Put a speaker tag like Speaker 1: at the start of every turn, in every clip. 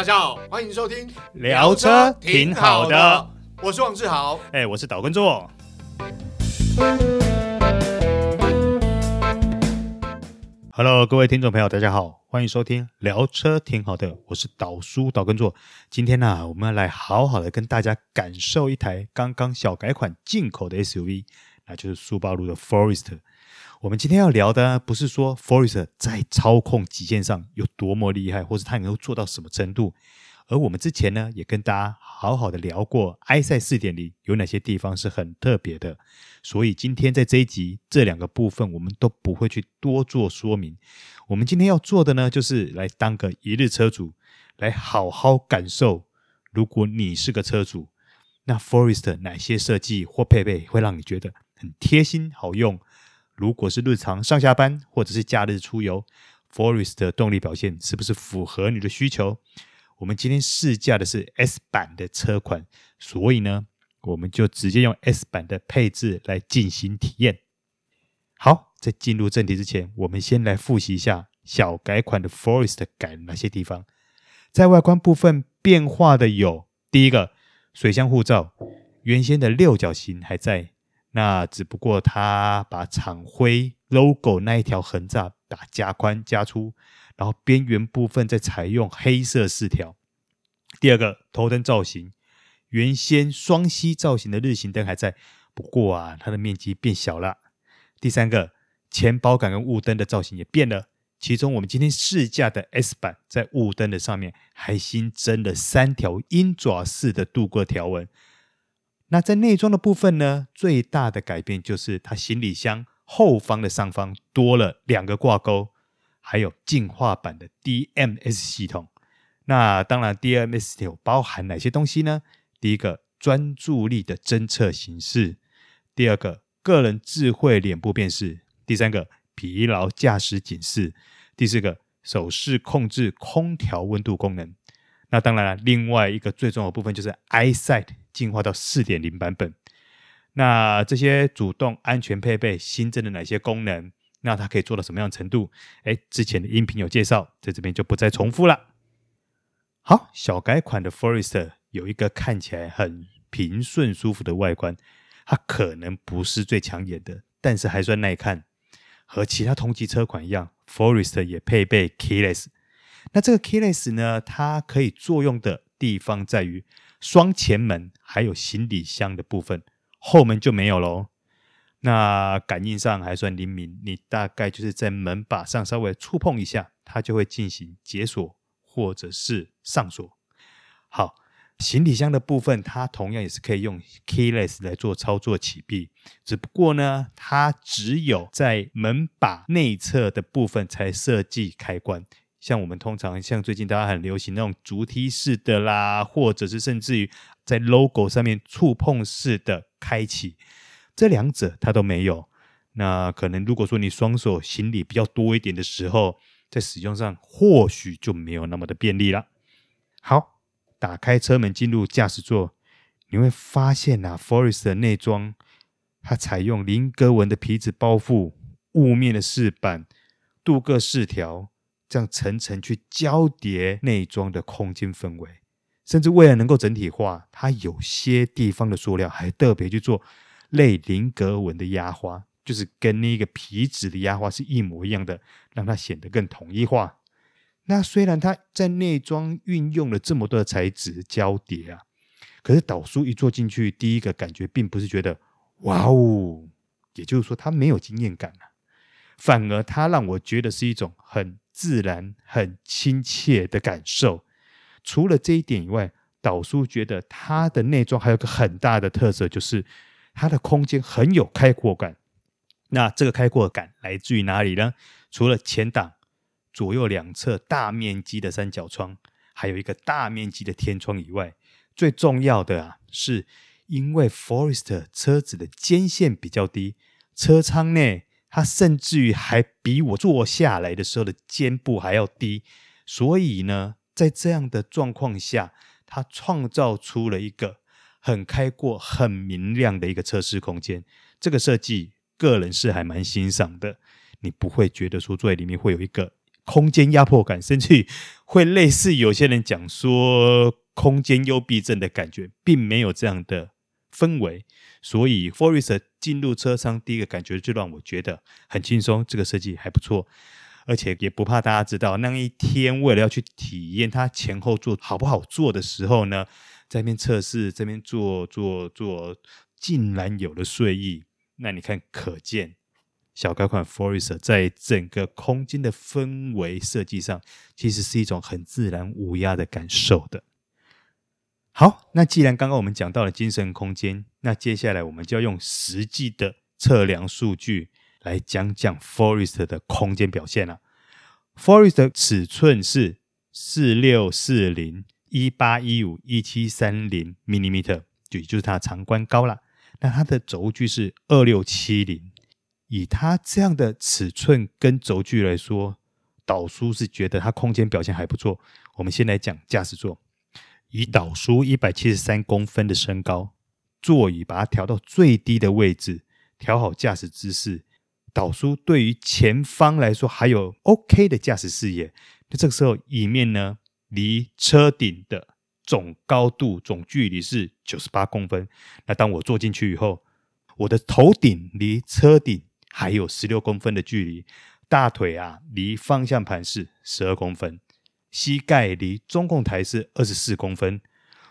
Speaker 1: 大家好，欢迎收听
Speaker 2: 聊车挺好的，
Speaker 1: 我是王志豪，
Speaker 2: 哎，我是岛根座。Hello，各位听众朋友，大家好，欢迎收听聊车挺好的，我是岛叔岛根座。今天呢、啊，我们要来好好的跟大家感受一台刚刚小改款进口的 SUV，那就是苏巴路的 Forester。我们今天要聊的不是说 Forester 在操控极限上有多么厉害，或是它能够做到什么程度。而我们之前呢，也跟大家好好的聊过 EyeSight 4.0有哪些地方是很特别的。所以今天在这一集这两个部分，我们都不会去多做说明。我们今天要做的呢，就是来当个一日车主，来好好感受。如果你是个车主，那 Forest 哪些设计或配备会让你觉得很贴心好用？如果是日常上下班或者是假日出游，Forest 的动力表现是不是符合你的需求？我们今天试驾的是 S 版的车款，所以呢，我们就直接用 S 版的配置来进行体验。好，在进入正题之前，我们先来复习一下小改款的 Forest 改了哪些地方。在外观部分变化的有，第一个水箱护罩，原先的六角形还在。那只不过它把厂徽 logo 那一条横栅把加宽加粗，然后边缘部分再采用黑色饰条。第二个头灯造型，原先双吸造型的日行灯还在，不过啊，它的面积变小了。第三个前保杆跟雾灯的造型也变了，其中我们今天试驾的 S 版在雾灯的上面还新增了三条鹰爪式的镀铬条纹。那在内装的部分呢，最大的改变就是它行李箱后方的上方多了两个挂钩，还有进化版的 DMS 系统。那当然，DMS 系统包含哪些东西呢？第一个，专注力的侦测形式；第二个，个人智慧脸部辨识；第三个，疲劳驾驶警示；第四个，手势控制空调温度功能。那当然了，另外一个最重要的部分就是 EyeSight。进化到四点零版本，那这些主动安全配备新增了哪些功能？那它可以做到什么样的程度？哎，之前的音频有介绍，在这边就不再重复了。好，小改款的 Forester 有一个看起来很平顺舒服的外观，它可能不是最抢眼的，但是还算耐看。和其他同级车款一样，Forester 也配备 Keyless。那这个 Keyless 呢，它可以作用的地方在于。双前门还有行李箱的部分，后门就没有喽。那感应上还算灵敏，你大概就是在门把上稍微触碰一下，它就会进行解锁或者是上锁。好，行李箱的部分，它同样也是可以用 keyless 来做操作启闭，只不过呢，它只有在门把内侧的部分才设计开关。像我们通常像最近大家很流行那种竹梯式的啦，或者是甚至于在 logo 上面触碰式的开启，这两者它都没有。那可能如果说你双手行李比较多一点的时候，在使用上或许就没有那么的便利了。好，打开车门进入驾驶座，你会发现啊，forest 的内装它采用菱格纹的皮质包覆，雾面的饰板，镀铬饰条。这样层层去交叠内装的空间氛围，甚至为了能够整体化，它有些地方的塑料还特别去做类菱格纹的压花，就是跟那个皮质的压花是一模一样的，让它显得更统一化。那虽然它在内装运用了这么多的材质交叠啊，可是导叔一坐进去，第一个感觉并不是觉得哇哦，也就是说它没有惊艳感啊，反而它让我觉得是一种很。自然很亲切的感受。除了这一点以外，岛叔觉得它的内装还有个很大的特色，就是它的空间很有开阔感。那这个开阔感来自于哪里呢？除了前挡、左右两侧大面积的三角窗，还有一个大面积的天窗以外，最重要的啊，是因为 Forester 车子的肩线比较低，车舱内。它甚至于还比我坐下来的时候的肩部还要低，所以呢，在这样的状况下，它创造出了一个很开阔、很明亮的一个测试空间。这个设计，个人是还蛮欣赏的。你不会觉得说坐在里面会有一个空间压迫感，甚至于会类似有些人讲说空间幽闭症的感觉，并没有这样的氛围。所以 Forester 进入车舱第一个感觉就让我觉得很轻松，这个设计还不错，而且也不怕大家知道那一天为了要去体验它前后座好不好坐的时候呢，在那边测试，这边坐坐坐，竟然有了睡意。那你看，可见小改款 Forester 在整个空间的氛围设计上，其实是一种很自然无压的感受的。好，那既然刚刚我们讲到了精神空间，那接下来我们就要用实际的测量数据来讲讲 Forest 的空间表现了。Forest 的尺寸是四六四零一八一五一七三零 m i l i m e t e r 就也就是它的长宽高了。那它的轴距是二六七零，以它这样的尺寸跟轴距来说，导叔是觉得它空间表现还不错。我们先来讲驾驶座。以导叔一百七十三公分的身高，座椅把它调到最低的位置，调好驾驶姿势。导叔对于前方来说还有 OK 的驾驶视野。那这个时候椅面呢，离车顶的总高度总距离是九十八公分。那当我坐进去以后，我的头顶离车顶还有十六公分的距离，大腿啊离方向盘是十二公分。膝盖离中控台是二十四公分。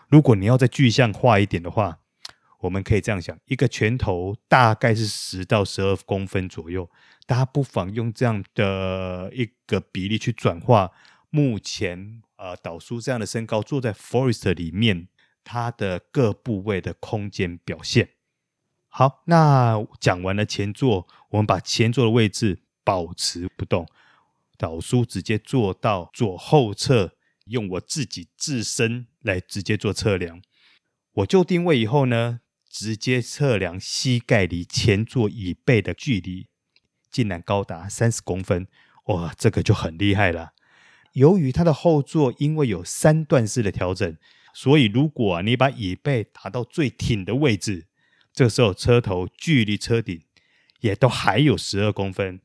Speaker 2: 如果你要再具象化一点的话，我们可以这样想：一个拳头大概是十到十二公分左右。大家不妨用这样的一个比例去转化目前呃导叔这样的身高坐在 Forest 里面，它的各部位的空间表现。好，那讲完了前座，我们把前座的位置保持不动。导叔直接做到左后侧，用我自己自身来直接做测量。我就定位以后呢，直接测量膝盖离前座椅背的距离，竟然高达三十公分。哇，这个就很厉害了。由于它的后座因为有三段式的调整，所以如果，你把椅背打到最挺的位置，这时候车头距离车顶也都还有十二公分。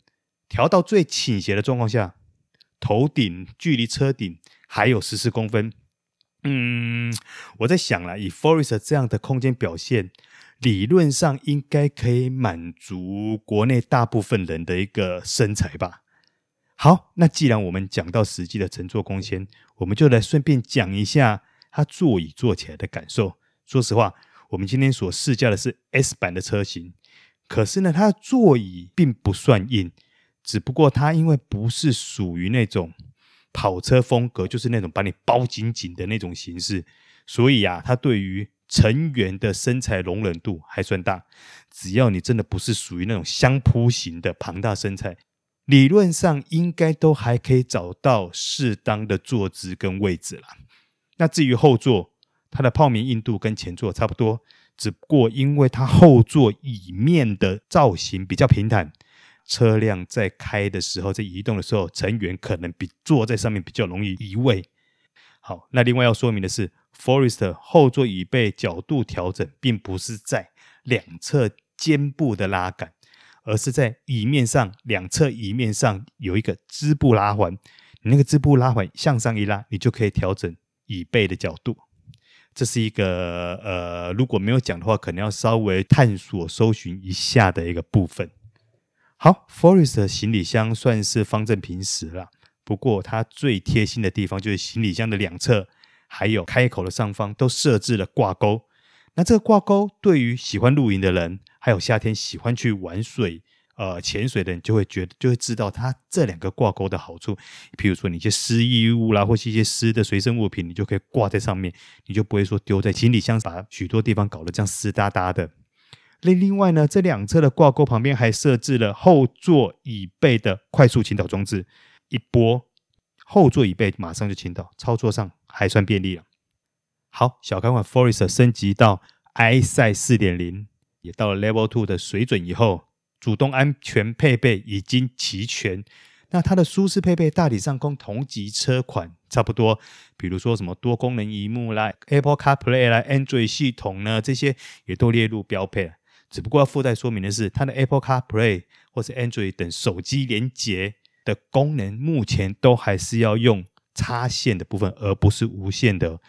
Speaker 2: 调到最倾斜的状况下，头顶距离车顶还有十四公分。嗯，我在想了，以 Forest 这样的空间表现，理论上应该可以满足国内大部分人的一个身材吧。好，那既然我们讲到实际的乘坐空间，我们就来顺便讲一下它座椅坐起来的感受。说实话，我们今天所试驾的是 S 版的车型，可是呢，它的座椅并不算硬。只不过它因为不是属于那种跑车风格，就是那种把你包紧紧的那种形式，所以啊，它对于成员的身材容忍度还算大。只要你真的不是属于那种相扑型的庞大身材，理论上应该都还可以找到适当的坐姿跟位置啦。那至于后座，它的泡棉硬度跟前座差不多，只不过因为它后座椅面的造型比较平坦。车辆在开的时候，在移动的时候，成员可能比坐在上面比较容易移位。好，那另外要说明的是，Forest 后座椅背角度调整，并不是在两侧肩部的拉杆，而是在椅面上两侧椅面上有一个织布拉环。你那个织布拉环向上一拉，你就可以调整椅背的角度。这是一个呃，如果没有讲的话，可能要稍微探索搜寻一下的一个部分。好，Forest 的行李箱算是方正平实了。不过它最贴心的地方就是行李箱的两侧，还有开口的上方都设置了挂钩。那这个挂钩对于喜欢露营的人，还有夏天喜欢去玩水、呃潜水的人，就会觉得就会知道它这两个挂钩的好处。譬如说，你一些湿衣物啦，或是一些湿的随身物品，你就可以挂在上面，你就不会说丢在行李箱，把许多地方搞得这样湿哒哒的。另另外呢，这两侧的挂钩旁边还设置了后座椅背的快速倾倒装置，一拨后座椅背马上就倾倒，操作上还算便利了。好，小改款 Forest 升级到 i 赛四点零，也到了 Level Two 的水准以后，主动安全配备已经齐全。那它的舒适配备大体上跟同级车款差不多，比如说什么多功能萤幕啦、Apple CarPlay 啦、Android 系统呢，这些也都列入标配了。只不过要附带说明的是，它的 Apple CarPlay 或是 Android 等手机连接的功能，目前都还是要用插线的部分，而不是无线的。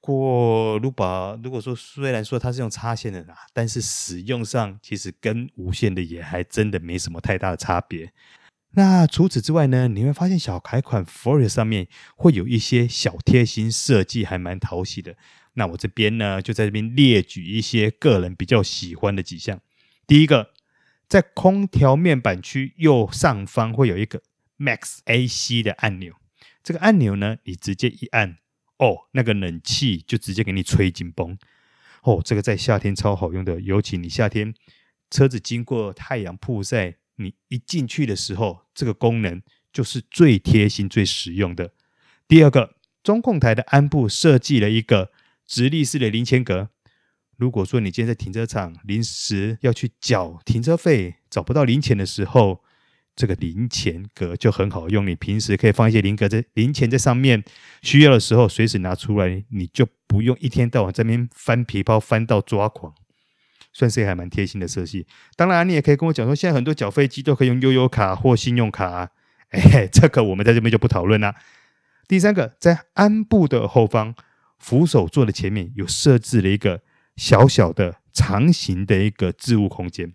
Speaker 2: 过如果如果说虽然说它是用插线的啦，但是使用上其实跟无线的也还真的没什么太大的差别。那除此之外呢，你会发现小改款 Forest 上面会有一些小贴心设计，还蛮讨喜的。那我这边呢，就在这边列举一些个人比较喜欢的几项。第一个，在空调面板区右上方会有一个 Max AC 的按钮，这个按钮呢，你直接一按，哦，那个冷气就直接给你吹紧绷。哦，这个在夏天超好用的，尤其你夏天车子经过太阳曝晒。你一进去的时候，这个功能就是最贴心、最实用的。第二个，中控台的鞍部设计了一个直立式的零钱格。如果说你今天在停车场临时要去缴停车费，找不到零钱的时候，这个零钱格就很好用。你平时可以放一些零格在零钱在上面，需要的时候随时拿出来，你就不用一天到晚在那边翻皮包翻到抓狂。算是还蛮贴心的设计。当然，你也可以跟我讲说，现在很多缴费机都可以用悠游卡或信用卡啊。哎，这个我们在这边就不讨论啦。第三个，在鞍部的后方扶手座的前面有设置了一个小小的长形的一个置物空间。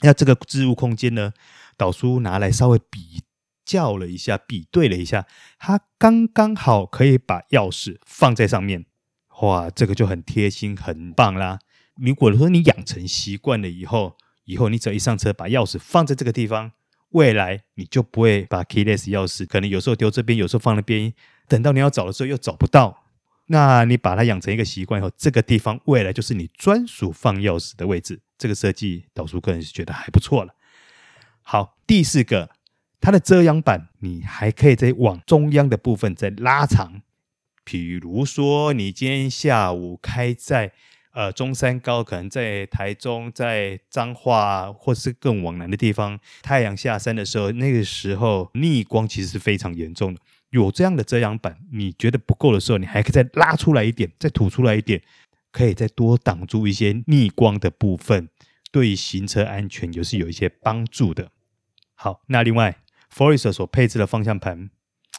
Speaker 2: 那这个置物空间呢，导叔拿来稍微比较了一下，比对了一下，它刚刚好可以把钥匙放在上面。哇，这个就很贴心，很棒啦。如果说你养成习惯了以后，以后你只要一上车，把钥匙放在这个地方，未来你就不会把 keyless 钥匙可能有时候丢这边，有时候放那边，等到你要找的时候又找不到。那你把它养成一个习惯以后，这个地方未来就是你专属放钥匙的位置。这个设计，导叔个人是觉得还不错了。好，第四个，它的遮阳板你还可以再往中央的部分再拉长，比如说你今天下午开在。呃，中山高可能在台中，在彰化，或是更往南的地方，太阳下山的时候，那个时候逆光其实是非常严重的。有这样的遮阳板，你觉得不够的时候，你还可以再拉出来一点，再吐出来一点，可以再多挡住一些逆光的部分，对于行车安全也是有一些帮助的。好，那另外，Forest 所配置的方向盘，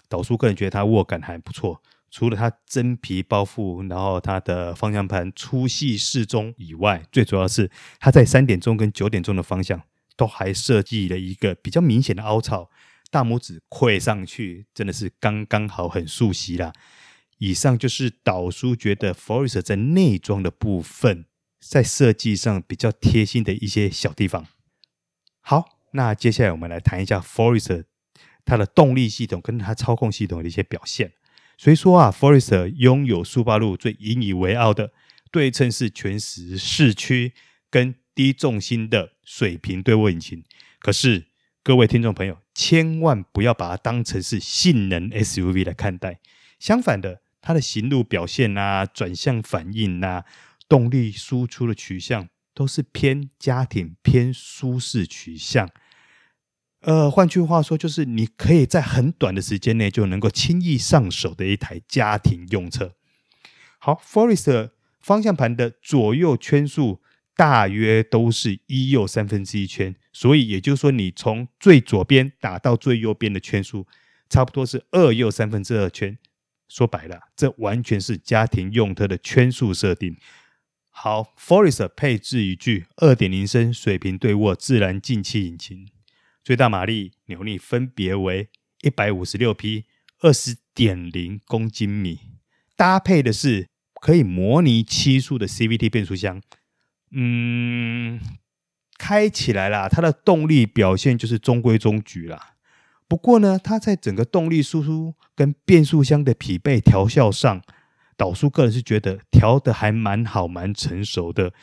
Speaker 2: 导叔个人觉得它握感还不错。除了它真皮包覆，然后它的方向盘粗细适中以外，最主要是它在三点钟跟九点钟的方向都还设计了一个比较明显的凹槽，大拇指跪上去真的是刚刚好，很熟悉啦。以上就是导叔觉得 Forister 在内装的部分，在设计上比较贴心的一些小地方。好，那接下来我们来谈一下 Forister 它的动力系统跟它操控系统的一些表现。所以说啊，Forester 拥有苏巴路最引以为傲的对称式全时四驱跟低重心的水平对卧引擎。可是各位听众朋友，千万不要把它当成是性能 SUV 来看待。相反的，它的行路表现啊、转向反应啊、动力输出的取向，都是偏家庭、偏舒适取向。呃，换句话说，就是你可以在很短的时间内就能够轻易上手的一台家庭用车。好，Forester 方向盘的左右圈数大约都是一又三分之一圈，所以也就是说，你从最左边打到最右边的圈数，差不多是二又三分之二圈。说白了，这完全是家庭用车的圈数设定。好，Forester 配置一具二点零升水平对卧自然进气引擎。最大马力扭力分别为一百五十六匹、二十点零公斤米，搭配的是可以模拟七速的 CVT 变速箱。嗯，开起来啦，它的动力表现就是中规中矩啦。不过呢，它在整个动力输出跟变速箱的匹配调校上，导叔个人是觉得调得还蛮好、蛮成熟的。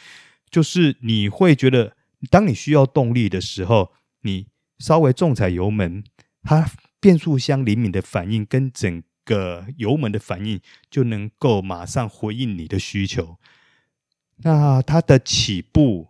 Speaker 2: 就是你会觉得，当你需要动力的时候，你稍微重踩油门，它变速箱灵敏的反应跟整个油门的反应就能够马上回应你的需求。那它的起步，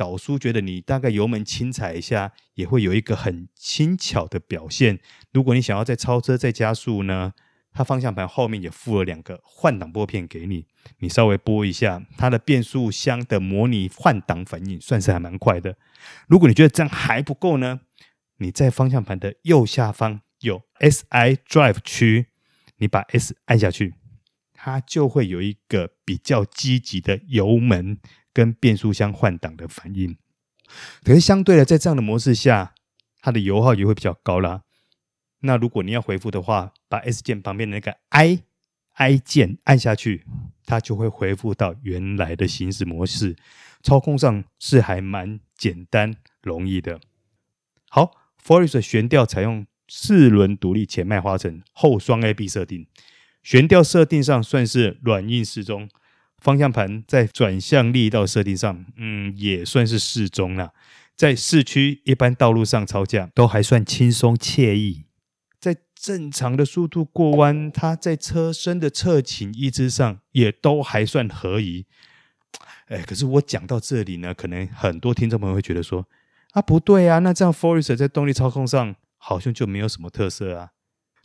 Speaker 2: 导叔觉得你大概油门轻踩一下，也会有一个很轻巧的表现。如果你想要再超车再加速呢，它方向盘后面也附了两个换挡拨片给你，你稍微拨一下，它的变速箱的模拟换挡反应算是还蛮快的。如果你觉得这样还不够呢？你在方向盘的右下方有 SI Drive 区，你把 S 按下去，它就会有一个比较积极的油门跟变速箱换挡的反应。可是相对的，在这样的模式下，它的油耗也会比较高啦。那如果你要回复的话，把 S 键旁边的那个 I I 键按下去，它就会回复到原来的行驶模式。操控上是还蛮简单容易的。好，Forest 悬吊采用四轮独立前麦花臣后双 A B 设定，悬吊设定上算是软硬适中。方向盘在转向力道设定上，嗯，也算是适中了。在市区一般道路上操驾都还算轻松惬意。在正常的速度过弯，它在车身的侧倾抑制上也都还算合宜。哎，可是我讲到这里呢，可能很多听众朋友会觉得说，啊，不对啊，那这样 Forester 在动力操控上好像就没有什么特色啊。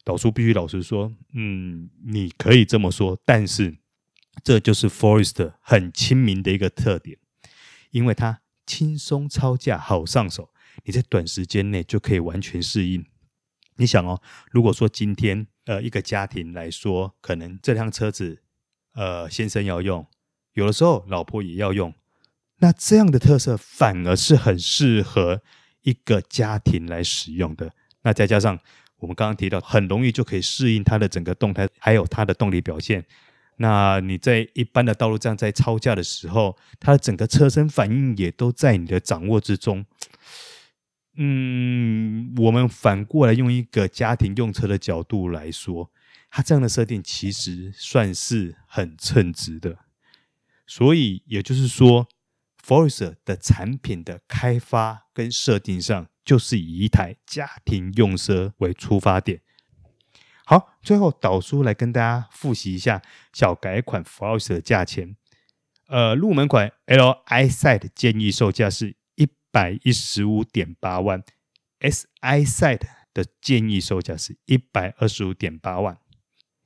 Speaker 2: 导叔必须老实说，嗯，你可以这么说，但是。这就是 Forest 很亲民的一个特点，因为它轻松操驾，好上手，你在短时间内就可以完全适应。你想哦，如果说今天呃一个家庭来说，可能这辆车子呃先生要用，有的时候老婆也要用，那这样的特色反而是很适合一个家庭来使用的。那再加上我们刚刚提到，很容易就可以适应它的整个动态，还有它的动力表现。那你在一般的道路上在超驾的时候，它的整个车身反应也都在你的掌握之中。嗯，我们反过来用一个家庭用车的角度来说，它这样的设定其实算是很称职的。所以也就是说，Forest 的产品的开发跟设定上，就是以一台家庭用车为出发点。好，最后导叔来跟大家复习一下小改款 Forest 的价钱。呃，入门款 Li Side 建议售价是一百一十五点八万，Si Side 的建议售价是一百二十五点八万。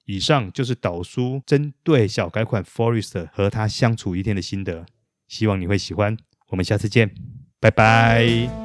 Speaker 2: 以上就是导叔针对小改款 Forest 和他相处一天的心得，希望你会喜欢。我们下次见，拜拜。